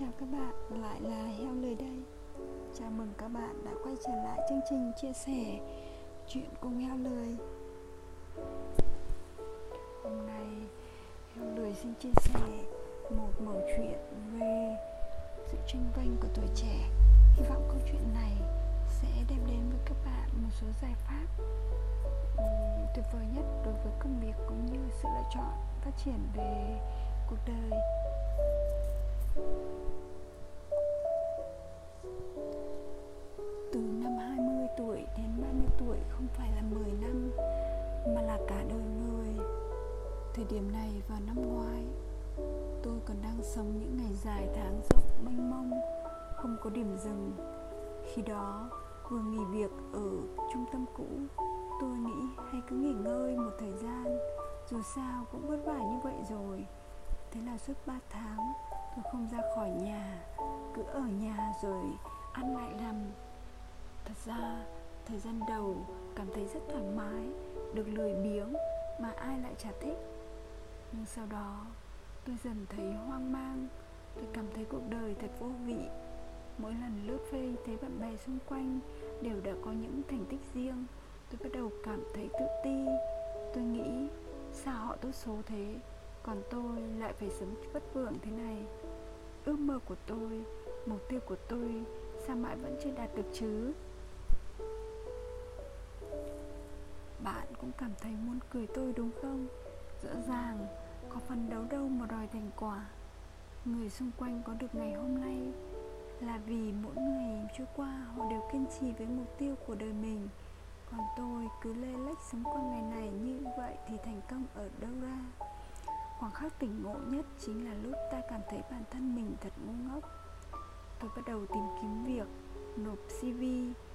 chào các bạn, lại là Heo Lời đây. Chào mừng các bạn đã quay trở lại chương trình chia sẻ chuyện cùng Heo Lời Hôm nay Heo Lời xin chia sẻ một mẩu chuyện về sự tranh vinh của tuổi trẻ. Hy vọng câu chuyện này sẽ đem đến với các bạn một số giải pháp tuyệt vời nhất đối với công việc cũng như sự lựa chọn phát triển về cuộc đời. Mênh mông, không có điểm dừng. Khi đó, vừa nghỉ việc ở trung tâm cũ, tôi nghĩ hay cứ nghỉ ngơi một thời gian. Dù sao cũng vất vả như vậy rồi. Thế là suốt 3 tháng, tôi không ra khỏi nhà, cứ ở nhà rồi ăn lại làm. thật ra, thời gian đầu cảm thấy rất thoải mái, được lười biếng mà ai lại chả thích. Nhưng sau đó, tôi dần thấy hoang mang tôi cảm thấy cuộc đời thật vô vị. Mỗi lần lướt phê thấy bạn bè xung quanh đều đã có những thành tích riêng. Tôi bắt đầu cảm thấy tự ti. Tôi nghĩ, sao họ tốt số thế? Còn tôi lại phải sống vất vưởng thế này. Ước mơ của tôi, mục tiêu của tôi, sao mãi vẫn chưa đạt được chứ? Bạn cũng cảm thấy muốn cười tôi đúng không? Rõ ràng, có phần đấu đâu mà đòi thành quả người xung quanh có được ngày hôm nay là vì mỗi ngày trôi qua họ đều kiên trì với mục tiêu của đời mình. Còn tôi cứ lê lách sống qua ngày này như vậy thì thành công ở đâu ra? Khoảng khắc tỉnh ngộ nhất chính là lúc ta cảm thấy bản thân mình thật ngu ngốc. Tôi bắt đầu tìm kiếm việc, nộp cv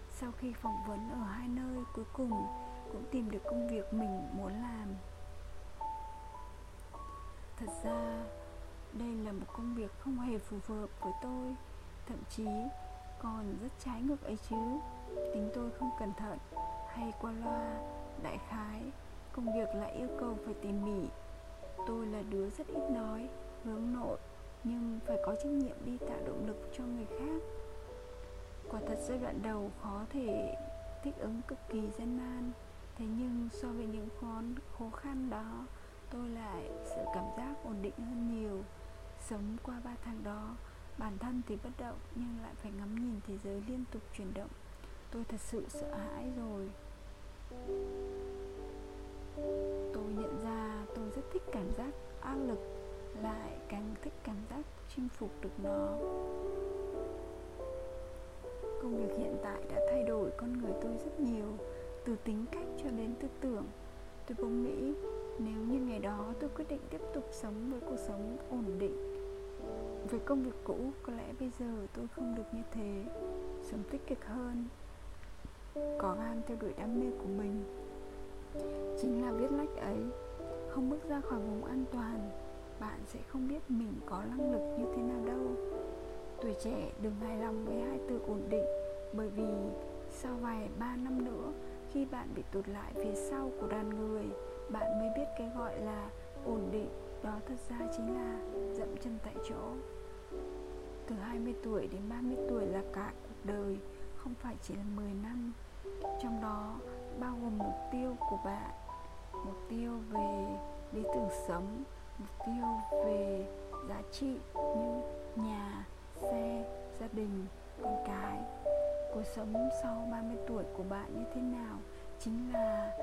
sau khi phỏng vấn ở hai nơi, cuối cùng cũng tìm được công việc mình muốn làm. Thật ra đây là một công việc không hề phù hợp với tôi thậm chí còn rất trái ngược ấy chứ. Tính tôi không cẩn thận hay qua loa đại khái công việc lại yêu cầu phải tỉ mỉ. Tôi là đứa rất ít nói hướng nội nhưng phải có trách nhiệm đi tạo động lực cho người khác. Quả thật giai đoạn đầu khó thể thích ứng cực kỳ gian nan thế nhưng so với những khó, khó khăn đó tôi lại sự cảm giác ổn định hơn nhiều sống qua ba tháng đó, bản thân thì bất động nhưng lại phải ngắm nhìn thế giới liên tục chuyển động. Tôi thật sự sợ hãi rồi. Tôi nhận ra tôi rất thích cảm giác áp lực, lại càng thích cảm giác chinh phục được nó. Công việc hiện tại đã thay đổi con người tôi rất nhiều, từ tính cách cho đến tư tưởng. Tôi bỗng nghĩ, nếu như ngày đó tôi quyết định tiếp tục sống với cuộc sống ổn định về công việc cũ, có lẽ bây giờ tôi không được như thế. Sống tích cực hơn, có gan theo đuổi đam mê của mình. Chính là viết lách ấy, không bước ra khỏi vùng an toàn, bạn sẽ không biết mình có năng lực như thế nào đâu. Tuổi trẻ đừng hài lòng với hai từ ổn định, bởi vì sau vài ba năm nữa, khi bạn bị tụt lại phía sau của đàn người, bạn mới biết cái gọi là ổn định đó thật ra chính là dậm chân tại chỗ. Từ 20 tuổi đến 30 tuổi là cả cuộc đời, không phải chỉ là 10 năm. Trong đó bao gồm mục tiêu của bạn, mục tiêu về lý tưởng sống, mục tiêu về giá trị như nhà, xe, gia đình, con cái. Cuộc sống sau 30 tuổi của bạn như thế nào chính là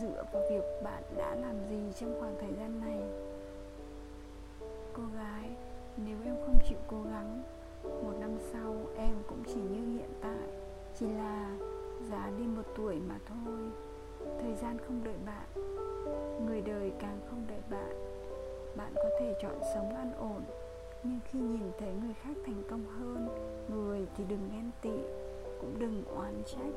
dựa vào việc bạn đã làm gì trong khoảng thời gian này nếu em không chịu cố gắng, một năm sau em cũng chỉ như hiện tại, chỉ là già đi một tuổi mà thôi. Thời gian không đợi bạn, người đời càng không đợi bạn. Bạn có thể chọn sống an ổn, nhưng khi nhìn thấy người khác thành công hơn, người thì đừng ghen tị, cũng đừng oán trách.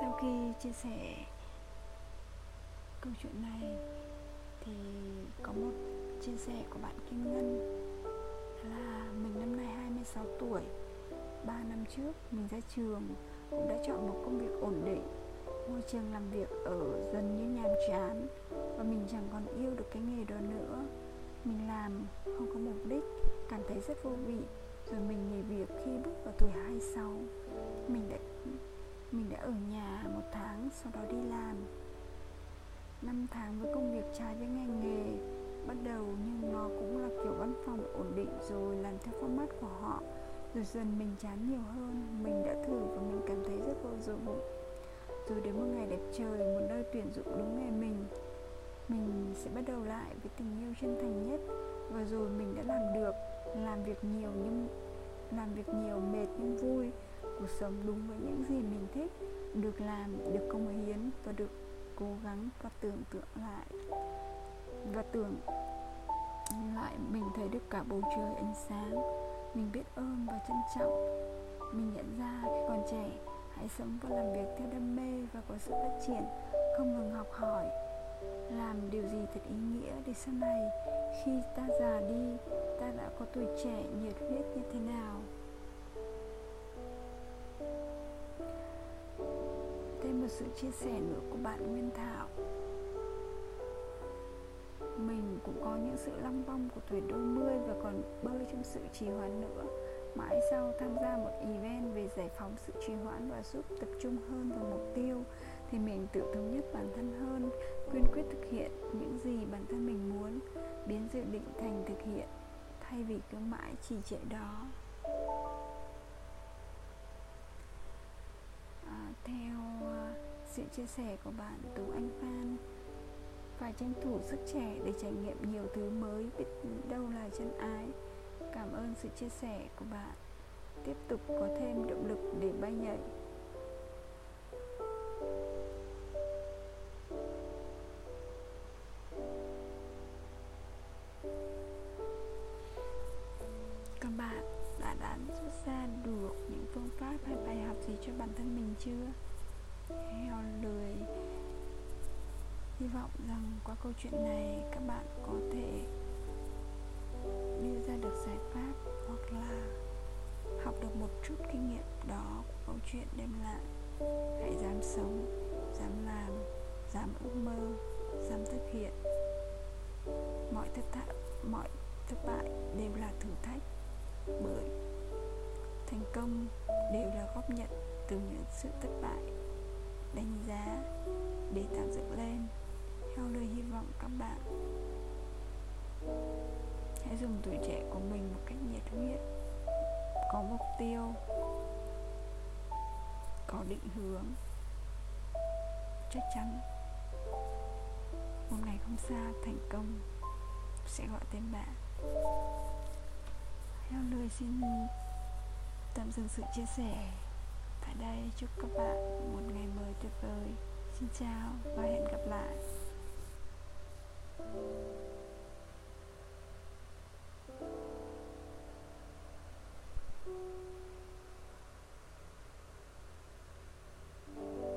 Sau khi chia sẻ câu chuyện này thì có một chia sẻ của bạn Kim Ngân. Là mình năm nay 26 tuổi. 3 năm trước, mình ra trường cũng đã chọn một công việc ổn định, môi trường làm việc ở dần như nhàm chán và mình chẳng còn yêu được cái nghề đó nữa. Mình làm không có mục đích, cảm thấy rất vô vị. Rồi mình nghỉ việc khi bước vào tuổi 26 mình đã mình đã ở nhà một tháng, sau đó đi làm năm tháng với công việc trái với ngành nghề. Bắt đầu nhưng nó cũng là kiểu văn phòng ổn định rồi làm theo format của họ. Rồi dần mình chán nhiều hơn, mình đã thử và mình cảm thấy rất vô dụng rồi đến một ngày đẹp trời, một nơi tuyển dụng đúng nghề mình mình sẽ bắt đầu lại với tình yêu chân thành nhất. Và rồi mình đã làm được, làm việc nhiều nhưng, làm việc nhiều mệt nhưng vui. Cuộc sống đúng với những gì mình thích, được làm, được công hiến và được cố gắng và tưởng tượng lại và tưởng lại mình thấy được cả bầu trời ánh sáng. Mình biết ơn và trân trọng. Mình nhận ra khi còn trẻ, hãy sống và làm việc theo đam mê và có sự phát triển. Không ngừng học hỏi, làm điều gì thật ý nghĩa để sau này khi ta già đi, ta đã có tuổi trẻ nhiệt huyết như thế nào. Một sự chia sẻ nữa của bạn Nguyên Thảo. Mình cũng có những sự long bong của tuổi đôi mươi và còn bơi trong sự trì hoãn nữa. Mãi sau tham gia một event về giải phóng sự trì hoãn và giúp tập trung hơn vào mục tiêu, thì mình tự thống nhất bản thân hơn quyên quyết thực hiện những gì bản thân mình muốn, biến dự định thành thực hiện, thay vì cứ mãi trì trệ đó. À, theo sự chia sẻ của bạn tú anh phan. Phải tranh thủ sức trẻ để trải nghiệm nhiều thứ mới, biết đâu là chân ái. Cảm ơn sự chia sẻ của bạn. Tiếp tục có thêm động lực để bay nhảy. Các bạn đã đã rút ra được những phương pháp hay bài học gì cho bản thân mình chưa? Theo lời hy vọng rằng qua câu chuyện này các bạn có thể đưa ra được giải pháp hoặc là học được một chút kinh nghiệm đó của câu chuyện đem lại. Hãy dám sống, dám làm, dám ước mơ, dám thực hiện. Mọi thất bại mọi thất bại đều là thử thách, bởi thành công đều là góp nhận từ những sự thất bại đánh giá để tạo dựng lên. Theo lời hy vọng các bạn, hãy dùng tuổi trẻ của mình một cách nhiệt huyết, có mục tiêu, có định hướng. Chắc chắn một ngày không xa thành công sẽ gọi tên bạn. Theo lời xin tạm dừng sự chia sẻ tại đây. Chúc các bạn một ngày mới chào và hẹn gặp lại.